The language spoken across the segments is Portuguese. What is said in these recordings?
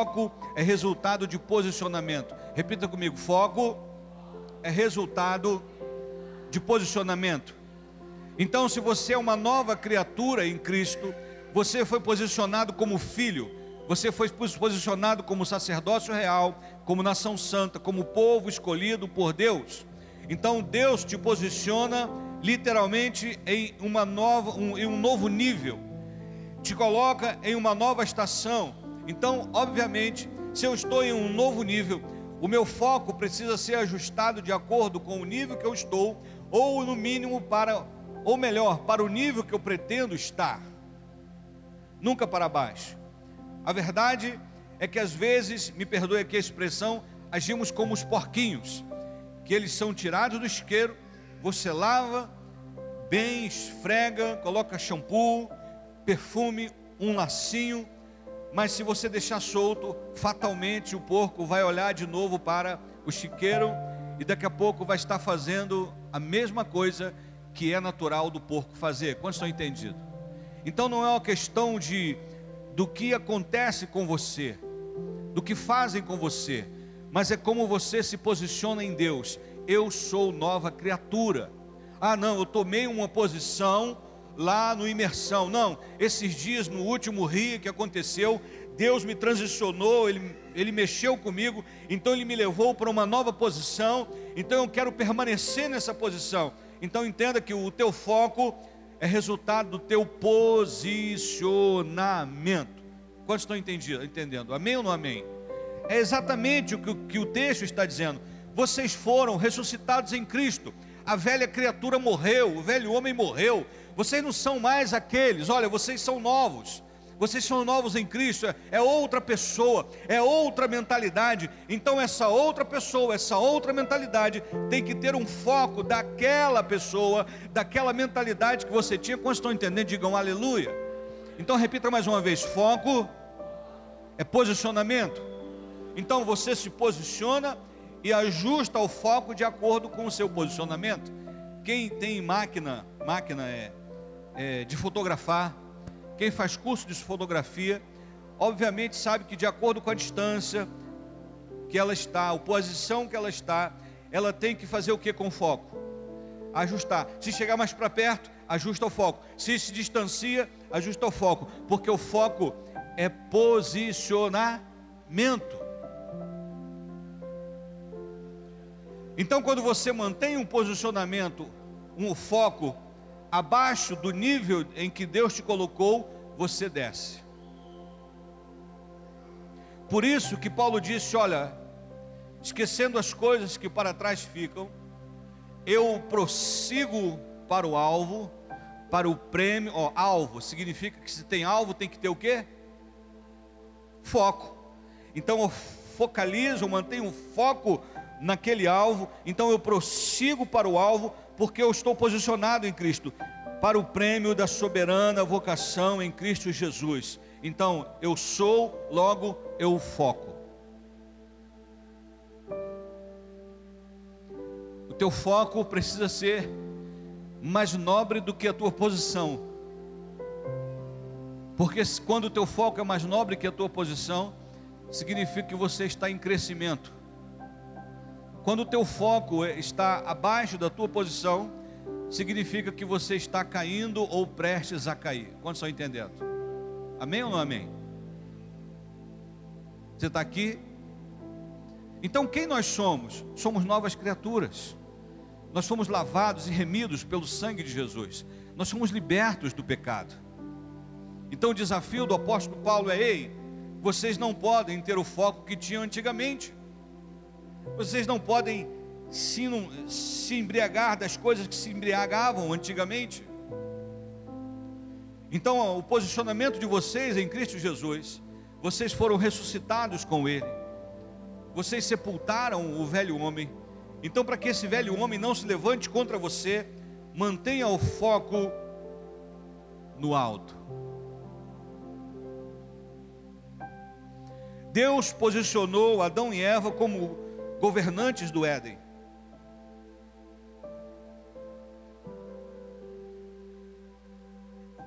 foco é resultado de posicionamento. Repita comigo: foco é resultado de posicionamento. Então, se você é uma nova criatura em Cristo, você foi posicionado como filho, você foi posicionado como sacerdócio real, como nação santa, como povo escolhido por Deus. Então Deus te posiciona literalmente em uma nova, um, em um novo nível, te coloca em uma nova estação. Então, obviamente, se eu estou em um novo nível, o meu foco precisa ser ajustado de acordo com o nível que eu estou, ou no mínimo para, ou melhor, para o nível que eu pretendo estar, nunca para baixo. A verdade é que às vezes, me perdoe aqui a expressão, agimos como os porquinhos, que eles são tirados do isqueiro, você lava, bem, esfrega, coloca shampoo, perfume, um lacinho, mas se você deixar solto, fatalmente o porco vai olhar de novo para o chiqueiro e daqui a pouco vai estar fazendo a mesma coisa que é natural do porco fazer. Quantos estão entendidos? Então não é uma questão de do que acontece com você, do que fazem com você, mas é como você se posiciona em Deus. Eu sou nova criatura. Ah, não, eu tomei uma posição lá no imersão. Não, esses dias no último rio que aconteceu, Deus me transicionou, ele, ele mexeu comigo, então Ele me levou para uma nova posição. Então eu quero permanecer nessa posição. Então entenda que o teu foco é resultado do teu posicionamento. Quantos estão entendendo? Amém ou não amém? É exatamente o que, que o texto está dizendo. Vocês foram ressuscitados em Cristo. A velha criatura morreu, o velho homem morreu. Vocês não são mais aqueles. Olha, vocês são novos vocês são novos em Cristo, é, é outra pessoa, é outra mentalidade. Então, essa outra pessoa, essa outra mentalidade tem que ter um foco daquela pessoa, daquela mentalidade que você tinha. Quando estão entendendo, digam aleluia. Então, repita mais uma vez: foco é posicionamento. Então, você se posiciona e ajusta o foco de acordo com o seu posicionamento. Quem tem máquina, máquina é, é de fotografar, quem faz curso de fotografia, obviamente sabe que de acordo com a distância que ela está, a posição que ela está, ela tem que fazer o que com foco? Ajustar. Se chegar mais para perto, ajusta o foco. Se se distancia, ajusta o foco, porque o foco é posicionamento. Então, quando você mantém um posicionamento, um foco abaixo do nível em que Deus te colocou, você desce. Por isso que Paulo disse: Olha, esquecendo as coisas que para trás ficam, eu prossigo para o alvo, para o prêmio. Ó, alvo significa que se tem alvo tem que ter o quê? Foco. Então eu focalizo, mantenho o foco naquele alvo, então eu prossigo para o alvo, porque eu estou posicionado em Cristo, para o prêmio da soberana vocação em Cristo Jesus. Então, eu sou, logo eu foco. O teu foco precisa ser mais nobre do que a tua posição. Porque quando o teu foco é mais nobre que a tua posição, significa que você está em crescimento. Quando o teu foco está abaixo da tua posição, significa que você está caindo ou prestes a cair. Quantos estão entendendo? Amém ou não amém? Você está aqui? Então quem nós somos? Somos novas criaturas. Nós fomos lavados e remidos pelo sangue de Jesus. Nós somos libertos do pecado. Então o desafio do apóstolo Paulo é: ei, vocês não podem ter o foco que tinham antigamente. Vocês não podem se, se embriagar das coisas que se embriagavam antigamente. Então, o posicionamento de vocês em Cristo Jesus, vocês foram ressuscitados com Ele, vocês sepultaram o velho homem. Então, para que esse velho homem não se levante contra você, mantenha o foco no alto. Deus posicionou Adão e Eva como governantes do Éden.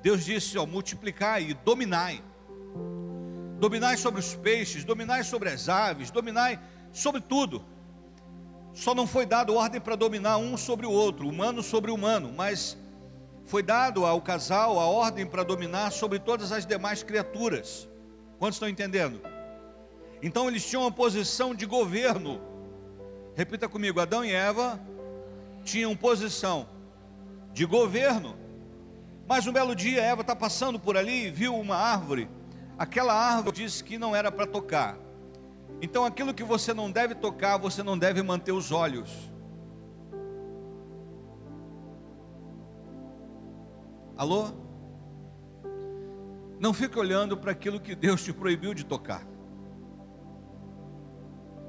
Deus disse: ó, multiplicai e dominai. dominai sobre os peixes, dominai sobre as aves, dominai sobre tudo. Só não foi dado ordem para dominar um sobre o outro, humano sobre humano, mas foi dado ao casal a ordem para dominar sobre todas as demais criaturas. Quantos estão entendendo? Então eles tinham uma posição de governo. Repita comigo: Adão e Eva tinham posição de governo. Mas um belo dia, Eva está passando por ali e viu uma árvore. Aquela árvore disse que não era para tocar. Então, aquilo que você não deve tocar, você não deve manter os olhos. Alô? Não fique olhando para aquilo que Deus te proibiu de tocar.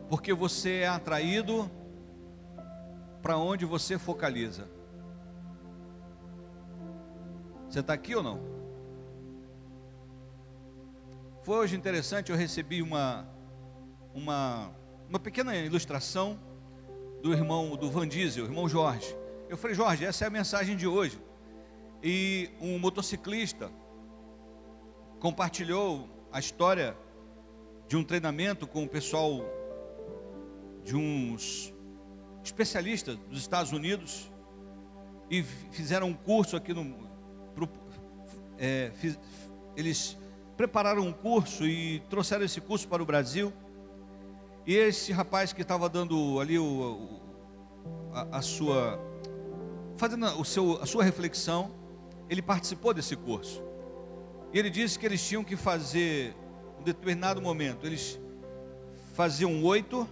Porque você é atraído para onde você focaliza. Você está aqui ou não? Foi hoje interessante, eu recebi uma, uma, uma pequena ilustração do irmão, do Van Diesel, irmão Jorge. Eu falei, Jorge, essa é a mensagem de hoje. E um motociclista compartilhou a história de um treinamento com o pessoal de uns especialistas dos Estados Unidos e fizeram um curso aqui no. Pro, é, fiz, eles prepararam um curso e trouxeram esse curso para o Brasil. E esse rapaz que estava dando ali o, o a, a, sua. fazendo o seu, a sua reflexão, ele participou desse curso. E ele disse que eles tinham que fazer, em um determinado momento, eles faziam oito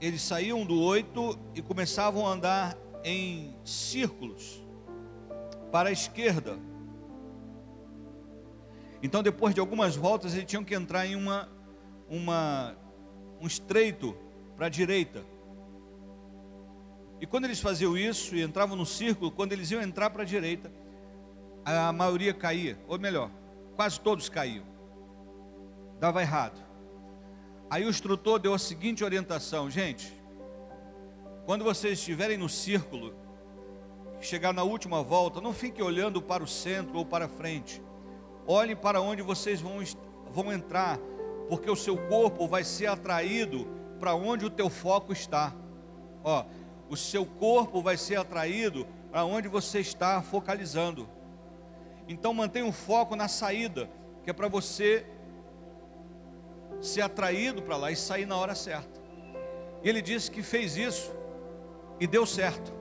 eles saíam do oito e começavam a andar em círculos para a esquerda. Então, depois de algumas voltas, eles tinham que entrar em uma, uma, um estreito para a direita. E quando eles faziam isso e entravam no círculo, quando eles iam entrar para a direita, a maioria caía, ou melhor, quase todos caíam. Dava errado. Aí o instrutor deu a seguinte orientação: gente, quando vocês estiverem no círculo, chegar na última volta, não fiquem olhando para o centro ou para frente, olhem para onde vocês vão, vão entrar, porque o seu corpo vai ser atraído para onde o teu foco está. Ó, o seu corpo vai ser atraído para onde você está focalizando. Então mantenha o foco na saída, que é para você ser atraído para lá e sair na hora certa. E ele disse que fez isso e deu certo.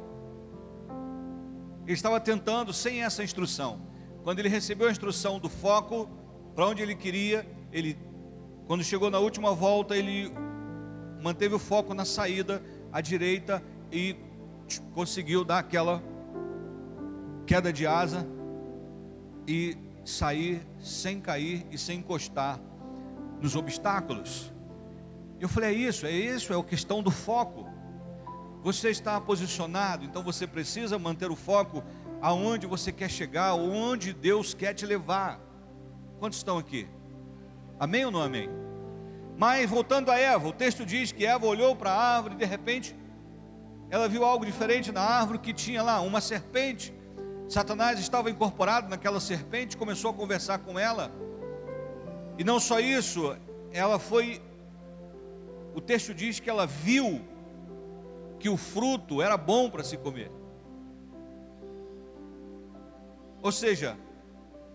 Ele estava tentando sem essa instrução. Quando ele recebeu a instrução do foco para onde ele queria, ele quando chegou na última volta, ele manteve o foco na saída à direita e conseguiu dar aquela queda de asa e sair sem cair e sem encostar nos obstáculos. Eu falei, é isso, é isso, é a questão do foco. Você está posicionado, então você precisa manter o foco aonde você quer chegar, onde Deus quer te levar. Quantos estão aqui? Amém ou não amém? Mas voltando a Eva, o texto diz que Eva olhou para a árvore e de repente ela viu algo diferente na árvore que tinha lá uma serpente. Satanás estava incorporado naquela serpente, começou a conversar com ela e não só isso, ela foi. O texto diz que ela viu que o fruto era bom para se comer. Ou seja,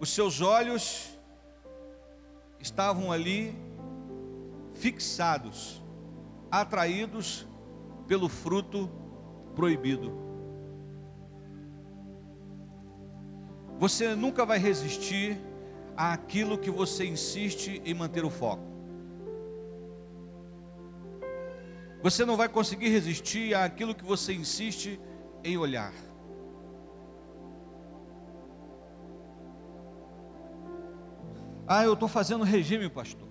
os seus olhos estavam ali fixados, atraídos pelo fruto proibido. Você nunca vai resistir àquilo que você insiste em manter o foco. Você não vai conseguir resistir àquilo que você insiste em olhar. Ah, eu estou fazendo regime, pastor.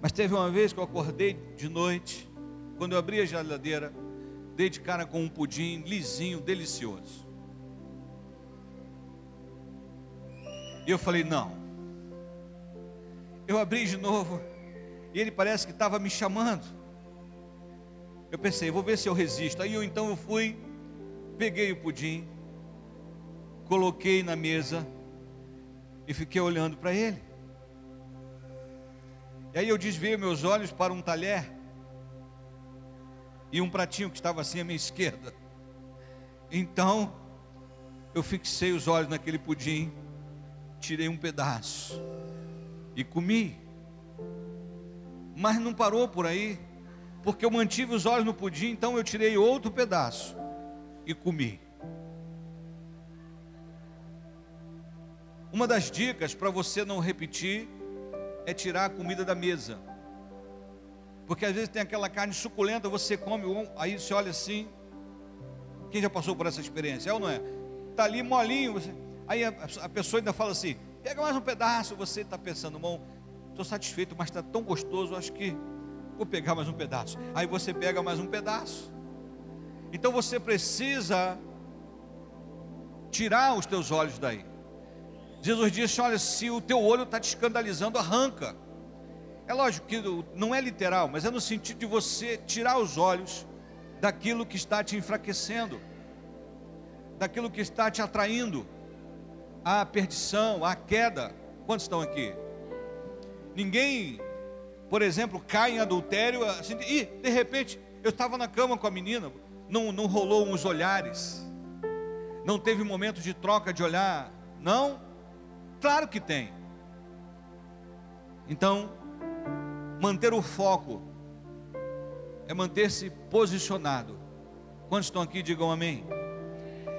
Mas teve uma vez que eu acordei de noite, quando eu abri a geladeira, dei de cara com um pudim lisinho, delicioso. E eu falei: não. Eu abri de novo, e ele parece que estava me chamando. Eu pensei: vou ver se eu resisto. Aí eu então eu fui, peguei o pudim, coloquei na mesa, e fiquei olhando para ele. E aí eu desviei meus olhos para um talher e um pratinho que estava assim à minha esquerda. Então, eu fixei os olhos naquele pudim, tirei um pedaço e comi. Mas não parou por aí, porque eu mantive os olhos no pudim, então eu tirei outro pedaço e comi. Uma das dicas para você não repetir é tirar a comida da mesa. Porque às vezes tem aquela carne suculenta, você come, aí você olha assim. Quem já passou por essa experiência? É ou não é? Está ali molinho, você, aí a, a, pessoa ainda fala assim: pega mais um pedaço. Você está pensando, irmão, estou satisfeito, mas está tão gostoso, acho que vou pegar mais um pedaço. Aí você pega mais um pedaço. Então você precisa tirar os teus olhos daí. Jesus disse: Olha, se o teu olho está te escandalizando, arranca. É lógico que não é literal, mas é no sentido de você tirar os olhos daquilo que está te enfraquecendo, daquilo que está te atraindo à perdição, à queda. Quantos estão aqui? Ninguém, por exemplo, cai em adultério assim, e de repente eu estava na cama com a menina, não, não rolou uns olhares, não teve momento de troca de olhar, não Claro que tem. Então, manter o foco é manter-se posicionado. Quantos estão aqui, digam amém.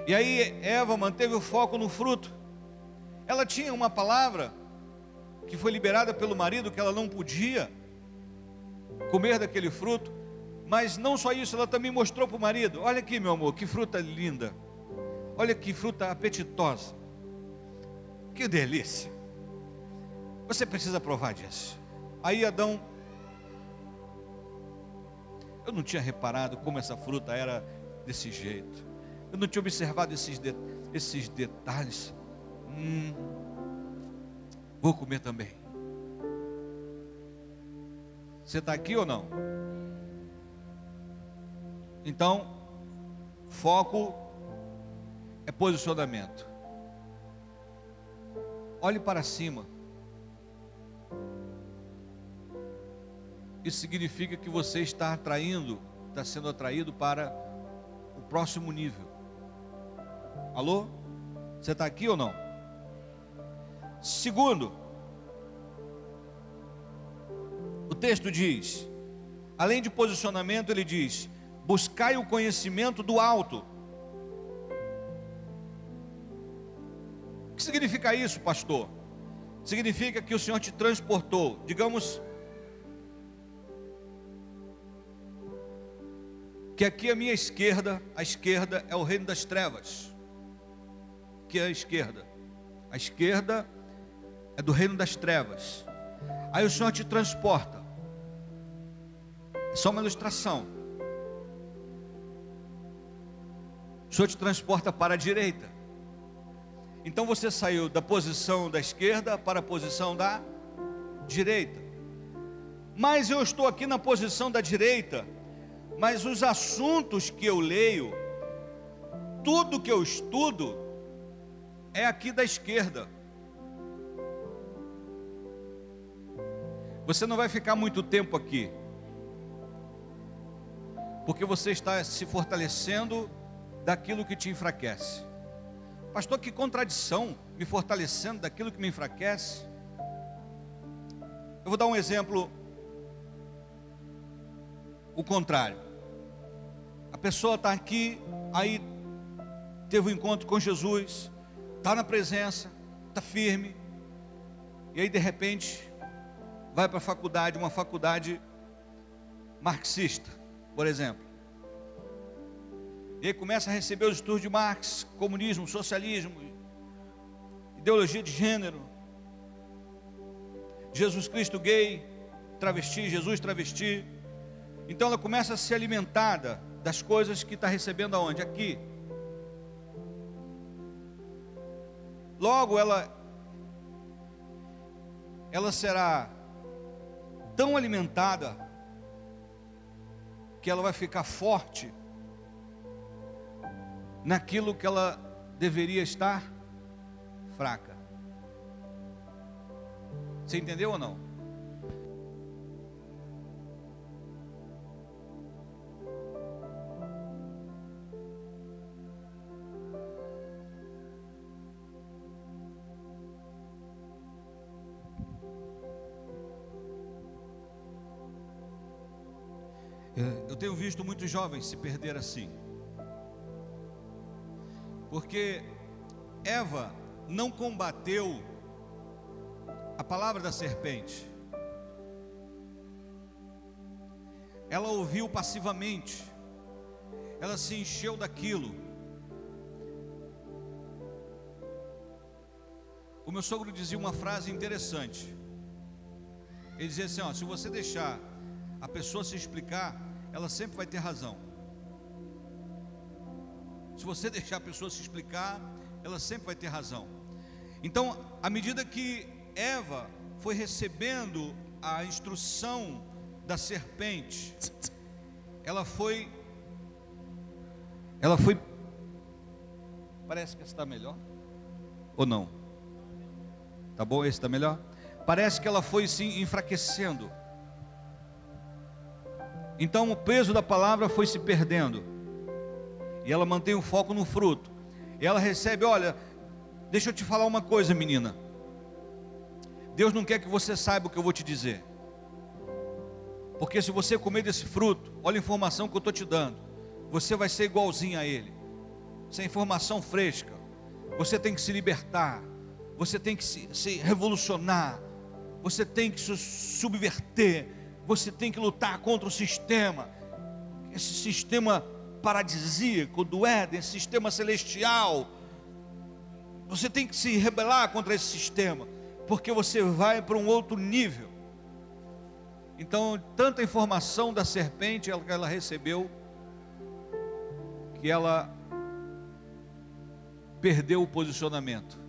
E aí, Eva manteve o foco no fruto. Ela tinha uma palavra que foi liberada pelo marido que ela não podia comer daquele fruto, mas não só isso, ela também mostrou para o marido: olha aqui, meu amor, que fruta linda, olha que fruta apetitosa. Que delícia. Você precisa provar disso. Aí Adão, eu não tinha reparado como essa fruta era desse jeito. Eu não tinha observado esses, de, esses detalhes. Hum, vou comer também. Você está aqui ou não? Então, foco é posicionamento. Olhe para cima. Isso significa que você está atraindo, está sendo atraído para o próximo nível. Alô? Você está aqui ou não? Segundo, o texto diz, além de posicionamento, ele diz: buscai o conhecimento do alto. que significa isso, pastor? Significa que o Senhor te transportou, digamos, que aqui à minha esquerda, a esquerda é o reino das trevas. Que é a esquerda? A esquerda é do reino das trevas. Aí o Senhor te transporta. É só uma ilustração. O Senhor te transporta para a direita. Então você saiu da posição da esquerda para a posição da direita. Mas eu estou aqui na posição da direita, mas os assuntos que eu leio, tudo que eu estudo, é aqui da esquerda. Você não vai ficar muito tempo aqui, porque você está se fortalecendo daquilo que te enfraquece. Pastor, que contradição, me fortalecendo daquilo que me enfraquece. Eu vou dar um exemplo, o contrário. A pessoa está aqui, aí teve um encontro com Jesus, está na presença, está firme, e aí de repente vai para a faculdade, uma faculdade marxista, por exemplo. E aí começa a receber os estudos de Marx, comunismo, socialismo, ideologia de gênero, Jesus Cristo gay, travesti, Jesus travesti. Então ela começa a ser alimentada das coisas que está recebendo aonde? Aqui. Logo ela ela será tão alimentada que ela vai ficar forte naquilo que ela deveria estar fraca. Você entendeu ou não? Eu tenho visto muitos jovens se perder assim. Porque Eva não combateu a palavra da serpente. Ela ouviu passivamente. Ela se encheu daquilo. O meu sogro dizia uma frase interessante. Ele dizia assim: ó, se você deixar a pessoa se explicar, ela sempre vai ter razão. Se você deixar a pessoa se explicar, ela sempre vai ter razão. Então, à medida que Eva foi recebendo a instrução da serpente, ela foi, ela foi, parece que está melhor, ou não? Tá bom, esse está melhor? Parece que ela foi se enfraquecendo. Então o peso da palavra foi se perdendo. E ela mantém o foco no fruto. E ela recebe, olha, deixa eu te falar uma coisa, menina. Deus não quer que você saiba o que eu vou te dizer. Porque se você comer desse fruto, olha a informação que eu estou te dando. Você vai ser igualzinho a ele. Essa é informação fresca. Você tem que se libertar. Você tem que se, se revolucionar. Você tem que se subverter você tem que lutar contra o sistema, esse sistema paradisíaco do Éden, esse sistema celestial. Você tem que se rebelar contra esse sistema, porque você vai para um outro nível. Então, tanta informação da serpente que ela recebeu, que ela perdeu o posicionamento.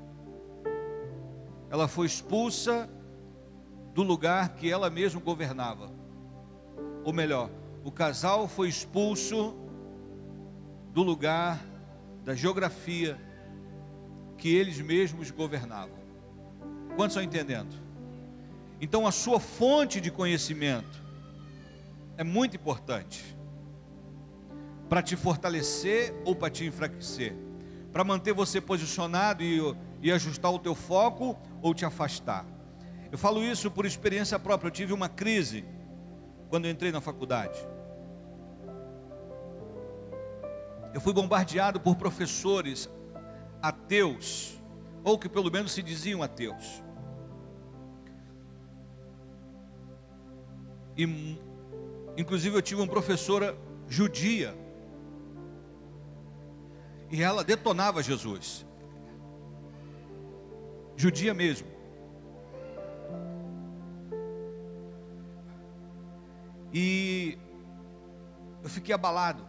Ela foi expulsa do lugar que ela mesma governava. Ou melhor, o casal foi expulso do lugar da geografia que eles mesmos governavam. Quantos estão entendendo? Então a sua fonte de conhecimento é muito importante para te fortalecer ou para te enfraquecer, para manter você posicionado e, e ajustar o teu foco ou te afastar. Eu falo isso por experiência própria. Eu tive uma crise quando entrei na faculdade. Eu fui bombardeado por professores ateus, ou que pelo menos se diziam ateus. E, inclusive, eu tive uma professora judia. E ela detonava Jesus. Judia mesmo. E eu fiquei abalado.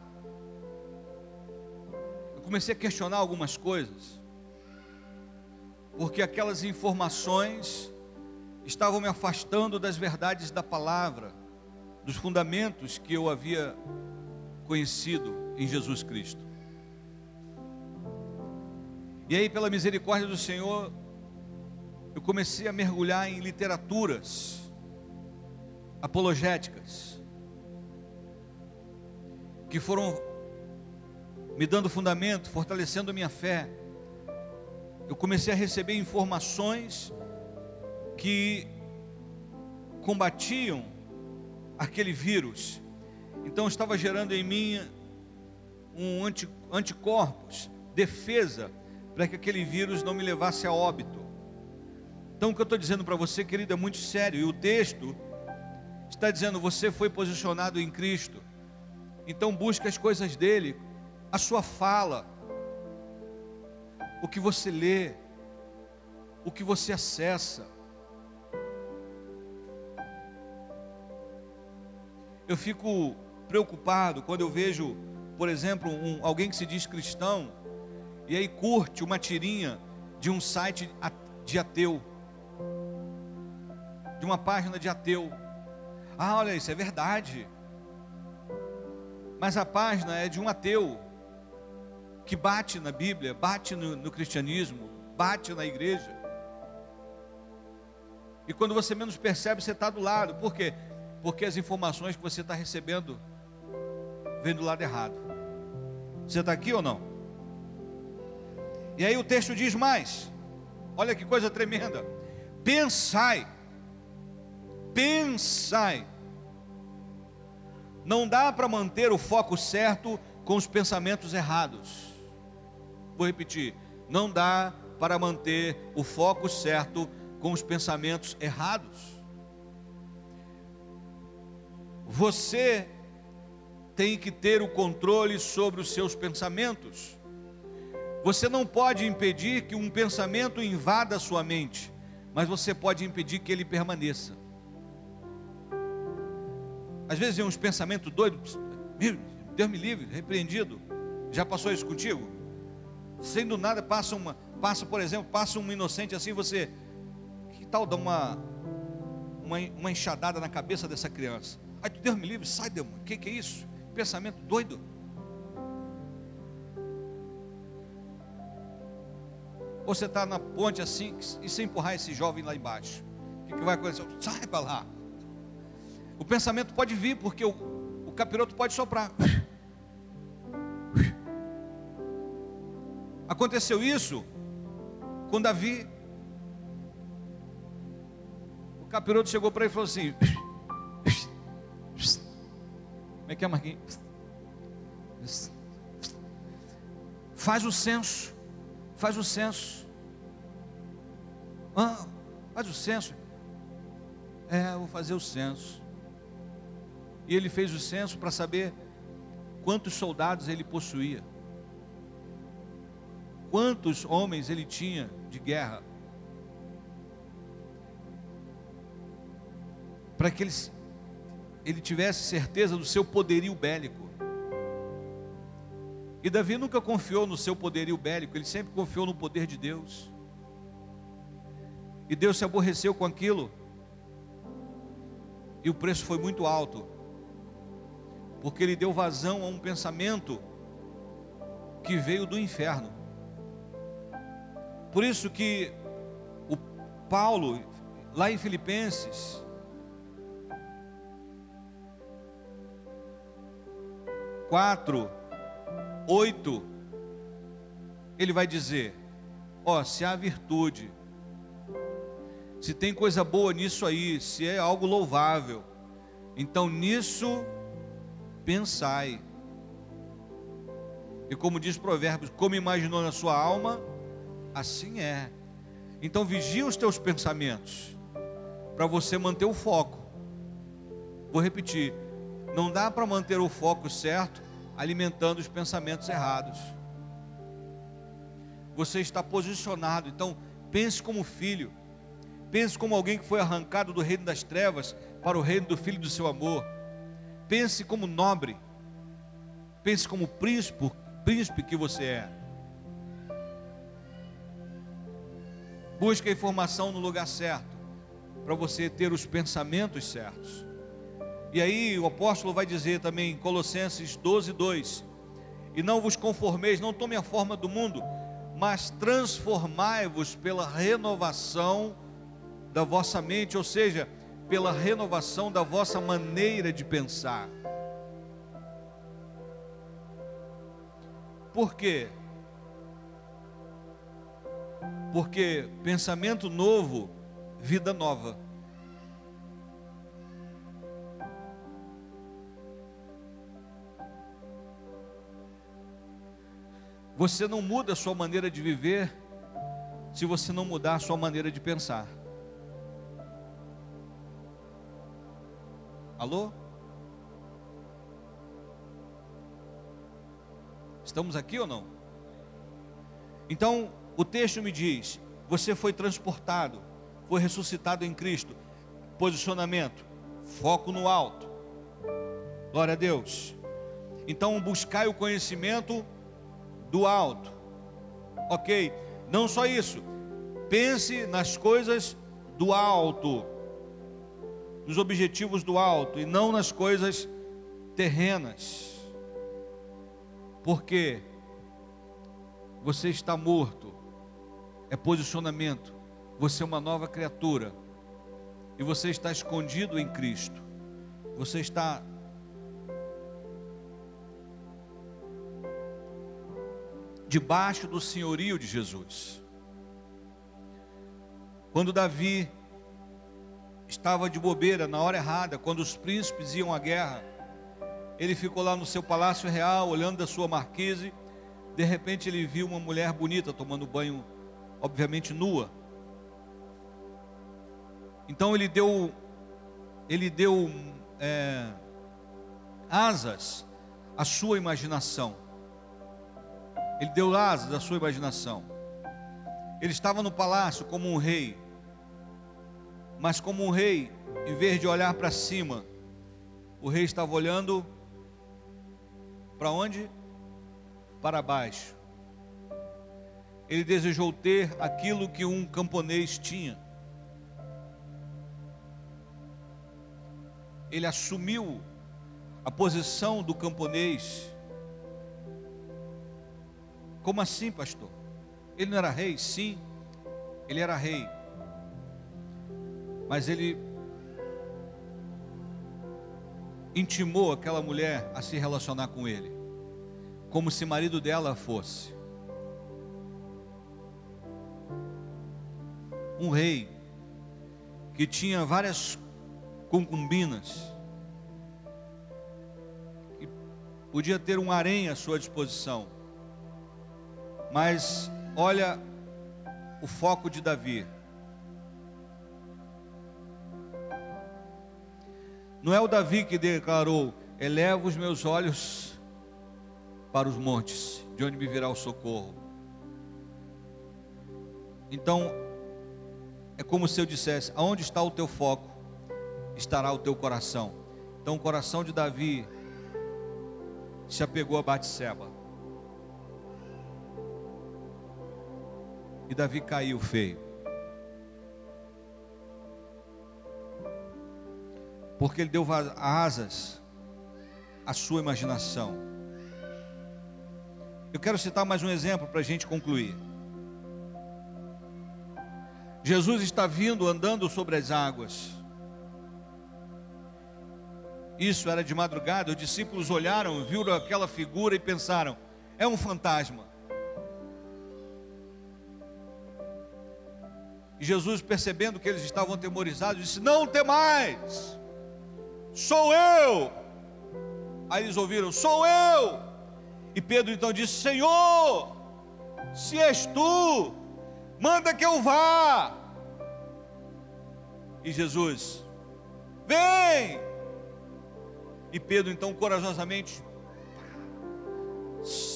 Eu comecei a questionar algumas coisas. Porque aquelas informações estavam me afastando das verdades da palavra, dos fundamentos que eu havia conhecido em Jesus Cristo. E aí, pela misericórdia do Senhor, eu comecei a mergulhar em literaturas apologéticas que foram me dando fundamento, fortalecendo a minha fé. Eu comecei a receber informações que combatiam aquele vírus. Então estava gerando em mim um anti, anticorpos, defesa, para que aquele vírus não me levasse a óbito. Então o que eu estou dizendo para você, querido, é muito sério. E o texto está dizendo: você foi posicionado em Cristo. Então busque as coisas dele, a sua fala, o que você lê, o que você acessa. Eu fico preocupado quando eu vejo, por exemplo, um, alguém que se diz cristão e aí curte uma tirinha de um site de ateu, de uma página de ateu. Ah, olha, isso é verdade mas a página é de um ateu que bate na Bíblia, bate no, no cristianismo, bate na igreja. E quando você menos percebe, você está do lado. Por quê? Porque as informações que você está recebendo vêm do lado errado. Você está aqui ou não? E aí o texto diz mais. Olha que coisa tremenda. Pensai. Pensai. Não dá para manter o foco certo com os pensamentos errados. Vou repetir. Não dá para manter o foco certo com os pensamentos errados. Você tem que ter o controle sobre os seus pensamentos. Você não pode impedir que um pensamento invada a sua mente, mas você pode impedir que ele permaneça. Às vezes vem uns pensamentos doidos, Deus me livre, repreendido. Já passou isso contigo? Sendo nada, passa uma, passa, por exemplo, passa um inocente assim, você, que tal dar uma, uma, uma enxadada na cabeça dessa criança? Ai, Deus me livre, sai, demônio, o que, que é isso? Pensamento doido. Ou você está na ponte assim, e se empurrar esse jovem lá embaixo, o que, que vai acontecer? Sai para lá. O pensamento pode vir, porque o, o capiroto pode soprar. Aconteceu isso com Davi. O capiroto chegou para ele e falou assim: Como é que é, Marquinhos? Faz o censo faz o censo. Ah, faz o censo. É, vou fazer o censo. E ele fez o censo para saber quantos soldados ele possuía, quantos homens ele tinha de guerra, para que ele, ele tivesse certeza do seu poderio bélico. E Davi nunca confiou no seu poderio bélico, ele sempre confiou no poder de Deus. E Deus se aborreceu com aquilo. E o preço foi muito alto. Porque ele deu vazão a um pensamento que veio do inferno. Por isso que o Paulo, lá em Filipenses, quatro 8, ele vai dizer: Ó, oh, se há virtude, se tem coisa boa nisso aí, se é algo louvável, então nisso pensai. E como diz Provérbios, como imaginou na sua alma, assim é. Então vigia os teus pensamentos, para você manter o foco. Vou repetir: não dá para manter o foco certo alimentando os pensamentos errados. Você está posicionado, então pense como filho, pense como alguém que foi arrancado do reino das trevas para o reino do filho do seu amor. Pense como nobre, pense como príncipe, príncipe que você é. Busque a informação no lugar certo, para você ter os pensamentos certos. E aí o apóstolo vai dizer também em Colossenses 12, 2: E não vos conformeis, não tome a forma do mundo, mas transformai-vos pela renovação da vossa mente, ou seja, pela renovação da vossa maneira de pensar. Por quê? Porque pensamento novo, vida nova. Você não muda a sua maneira de viver se você não mudar a sua maneira de pensar. Alô? Estamos aqui ou não? Então, o texto me diz: você foi transportado, foi ressuscitado em Cristo. Posicionamento, foco no alto. Glória a Deus. Então, buscai o conhecimento do alto. Ok? Não só isso. Pense nas coisas do alto, nos objetivos do alto e não nas coisas terrenas. Porque você está morto, é posicionamento, você é uma nova criatura. e você está escondido em Cristo, você está debaixo do senhorio de Jesus. Quando Davi estava de bobeira na hora errada, quando os príncipes iam à guerra, ele ficou lá no seu palácio real, olhando da sua marquise. De repente ele viu uma mulher bonita tomando banho, obviamente nua. Então ele deu, ele deu é, asas à sua imaginação. Ele deu asas à sua imaginação. Ele estava no palácio como um rei, mas como um rei, em vez de olhar para cima, o rei estava olhando para onde? Para baixo. Ele desejou ter aquilo que um camponês tinha. Ele assumiu a posição do camponês como assim, pastor? Ele não era rei? Sim, ele era rei. Mas ele intimou aquela mulher a se relacionar com ele, como se marido dela fosse. Um rei que tinha várias concubinas, que podia ter um harém à sua disposição. Mas olha o foco de Davi. Não é o Davi que declarou: Eleva os meus olhos para os montes, de onde me virá o socorro. Então, é como se eu dissesse: Aonde está o teu foco, estará o teu coração. Então, o coração de Davi se apegou a Batseba. E Davi caiu feio. Porque ele deu asas à sua imaginação. Eu quero citar mais um exemplo para a gente concluir. Jesus está vindo andando sobre as águas. Isso era de madrugada, os discípulos olharam, viram aquela figura e pensaram: é um fantasma. E Jesus, percebendo que eles estavam atemorizados, disse: Não temais, sou eu. Aí eles ouviram: Sou eu. E Pedro então disse: Senhor, se és tu, manda que eu vá. E Jesus, vem. E Pedro então corajosamente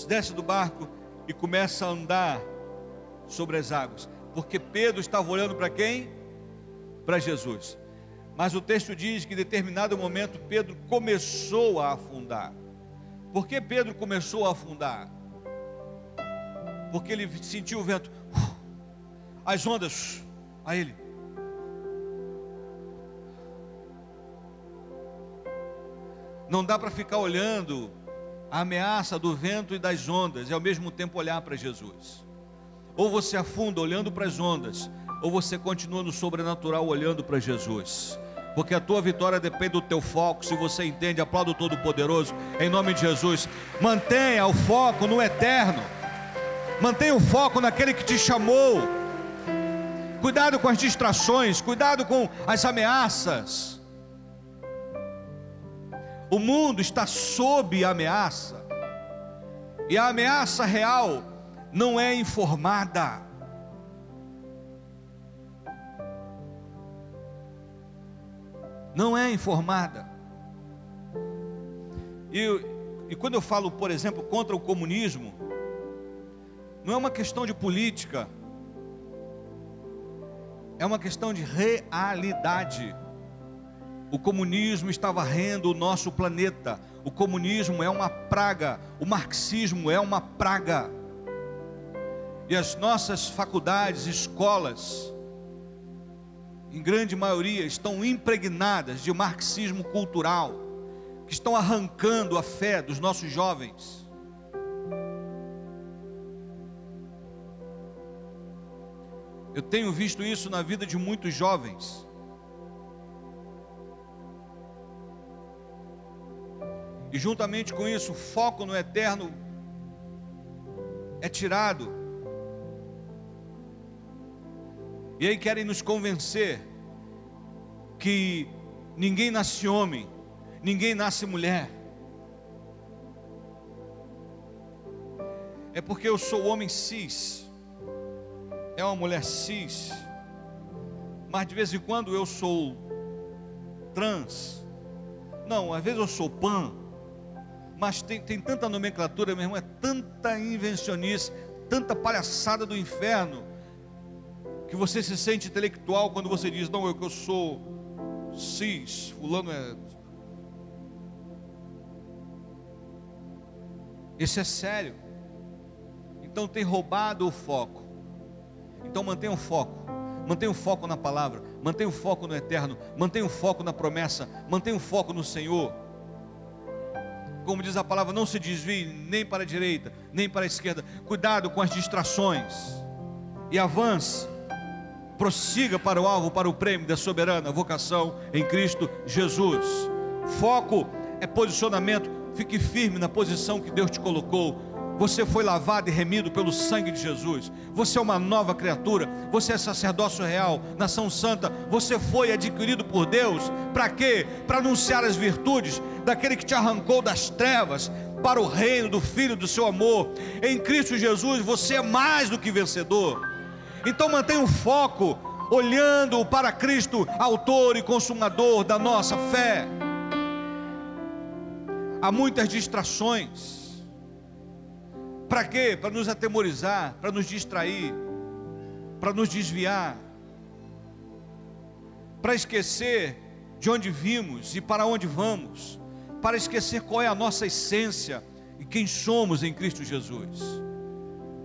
desce do barco e começa a andar sobre as águas porque Pedro estava olhando para quem? Para Jesus. Mas o texto diz que em determinado momento Pedro começou a afundar. Por que Pedro começou a afundar? Porque ele sentiu o vento, as ondas, a ele. Não dá para ficar olhando a ameaça do vento e das ondas e ao mesmo tempo olhar para Jesus. Ou você afunda olhando para as ondas, ou você continua no sobrenatural olhando para Jesus. Porque a tua vitória depende do teu foco. Se você entende, aplauda o Todo-Poderoso, em nome de Jesus. Mantenha o foco no eterno. Mantenha o foco naquele que te chamou. Cuidado com as distrações, cuidado com as ameaças. O mundo está sob ameaça. E a ameaça real não é informada. Não é informada. E, e quando eu falo, por exemplo, contra o comunismo, não é uma questão de política, é uma questão de realidade. O comunismo está varrendo o nosso planeta. O comunismo é uma praga. O marxismo é uma praga. E as nossas faculdades, escolas, em grande maioria, estão impregnadas de marxismo cultural, que estão arrancando a fé dos nossos jovens. Eu tenho visto isso na vida de muitos jovens. E juntamente com isso, o foco no eterno é tirado E aí querem nos convencer que ninguém nasce homem, ninguém nasce mulher. É porque eu sou homem cis, é uma mulher cis, mas de vez em quando eu sou trans. Não, às vezes eu sou pan, mas tem, tem tanta nomenclatura, meu irmão, é tanta invencionice, tanta palhaçada do inferno, que você se sente intelectual quando você diz, não, eu, eu sou cis, fulano é. Isso é sério. Então tem roubado o foco. Então mantenha o foco. Mantenha o foco na palavra, mantenha o foco no eterno, mantenha o foco na promessa, mantenha o foco no Senhor. Como diz a palavra, não se desvie nem para a direita, nem para a esquerda. Cuidado com as distrações. E avance prossiga para o alvo, para o prêmio da soberana vocação em Cristo Jesus. Foco é posicionamento, fique firme na posição que Deus te colocou. Você foi lavado e remido pelo sangue de Jesus. Você é uma nova criatura. Você é sacerdócio real, nação santa. Você foi adquirido por Deus. Para quê? Para anunciar as virtudes daquele que te arrancou das trevas para o reino do Filho do seu amor. Em Cristo Jesus, você é mais do que vencedor. Então mantenha o foco olhando para Cristo, autor e consumador da nossa fé. Há muitas distrações. Para quê? Para nos atemorizar, para nos distrair, para nos desviar, para esquecer de onde vimos e para onde vamos, para esquecer qual é a nossa essência e quem somos em Cristo Jesus.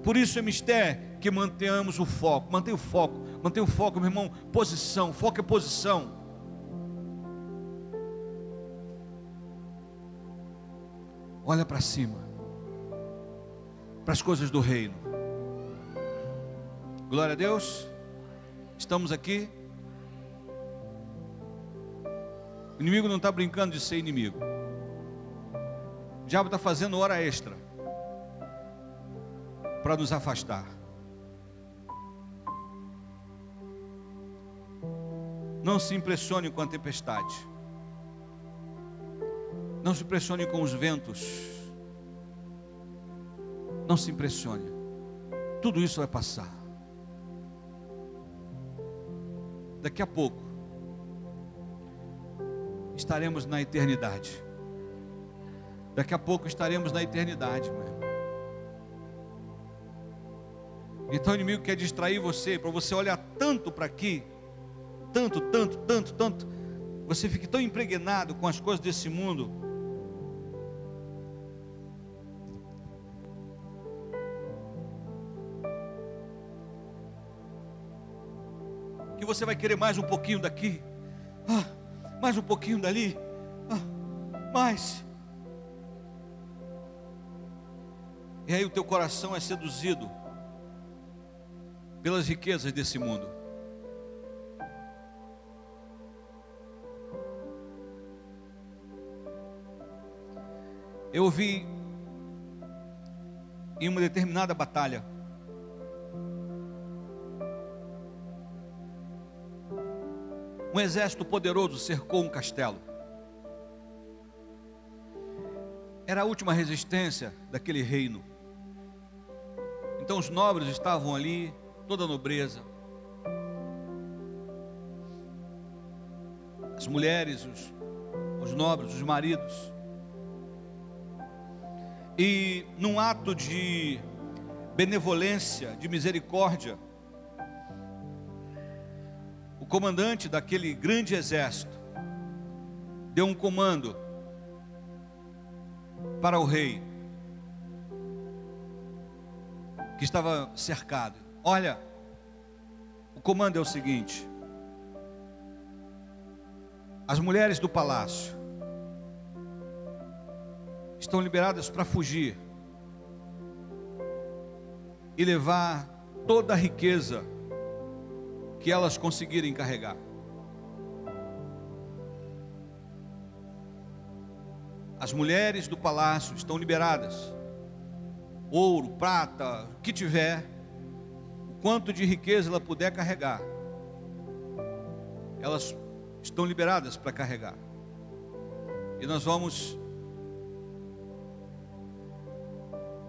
Por isso mistério que mantenhamos o foco, mantenha o foco, mantenha o foco, meu irmão, posição, foco é posição. Olha para cima, para as coisas do reino. Glória a Deus, estamos aqui. O inimigo não está brincando de ser inimigo. O diabo está fazendo hora extra para nos afastar. Não se impressione com a tempestade. Não se impressione com os ventos. Não se impressione. Tudo isso vai passar. Daqui a pouco estaremos na eternidade. Daqui a pouco estaremos na eternidade, meu irmão. Então o inimigo quer distrair você, para você olhar tanto para aqui, tanto, tanto, tanto, tanto, você fica tão impregnado com as coisas desse mundo. Que você vai querer mais um pouquinho daqui, ah, mais um pouquinho dali, ah, mais. E aí o teu coração é seduzido pelas riquezas desse mundo. Eu ouvi em uma determinada batalha. Um exército poderoso cercou um castelo. Era a última resistência daquele reino. Então os nobres estavam ali, toda a nobreza. As mulheres, os, os nobres, os maridos. E num ato de benevolência, de misericórdia, o comandante daquele grande exército deu um comando para o rei que estava cercado. Olha, o comando é o seguinte: as mulheres do palácio estão liberadas para fugir e levar toda a riqueza que elas conseguirem carregar. As mulheres do palácio estão liberadas. Ouro, prata, o que tiver, o quanto de riqueza ela puder carregar, elas estão liberadas para carregar. E nós vamos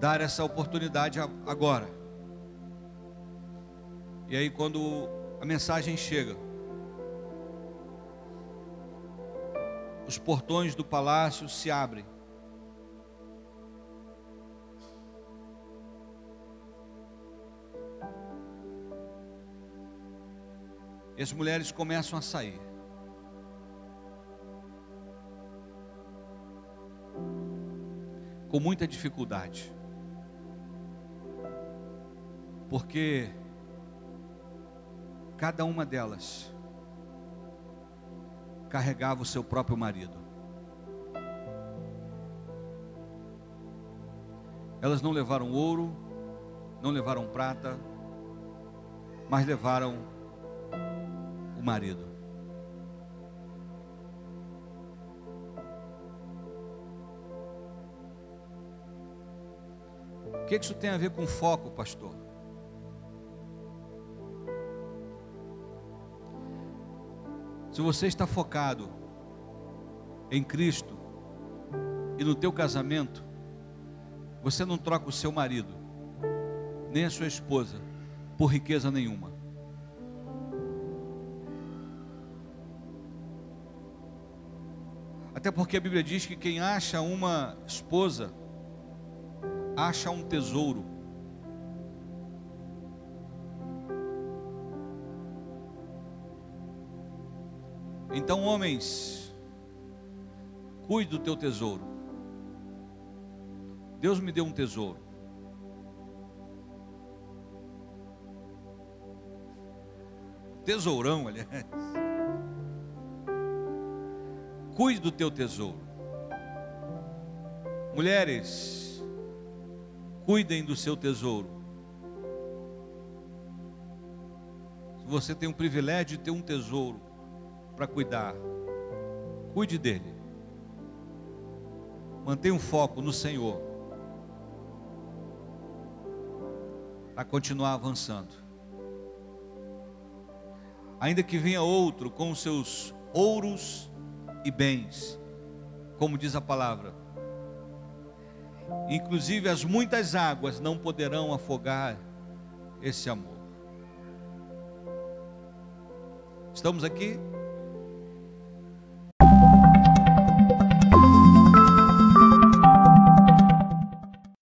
dar essa oportunidade agora. E aí, quando a mensagem chega, os portões do palácio se abrem. E as mulheres começam a sair. Com muita dificuldade. Porque cada uma delas carregava o seu próprio marido. Elas não levaram ouro, não levaram prata, mas levaram o marido. O que isso tem a ver com foco, pastor? Se você está focado em Cristo e no teu casamento, você não troca o seu marido, nem a sua esposa, por riqueza nenhuma. Até porque a Bíblia diz que quem acha uma esposa, acha um tesouro. Então, homens, cuide do teu tesouro. Deus me deu um tesouro. Tesourão, aliás. Cuide do teu tesouro. Mulheres, cuidem do seu tesouro. Se você tem o privilégio de ter um tesouro, para cuidar. Cuide dele. Mantenha um foco no Senhor. Para continuar avançando. Ainda que venha outro com seus ouros e bens, como diz a palavra. Inclusive as muitas águas não poderão afogar esse amor. Estamos aqui?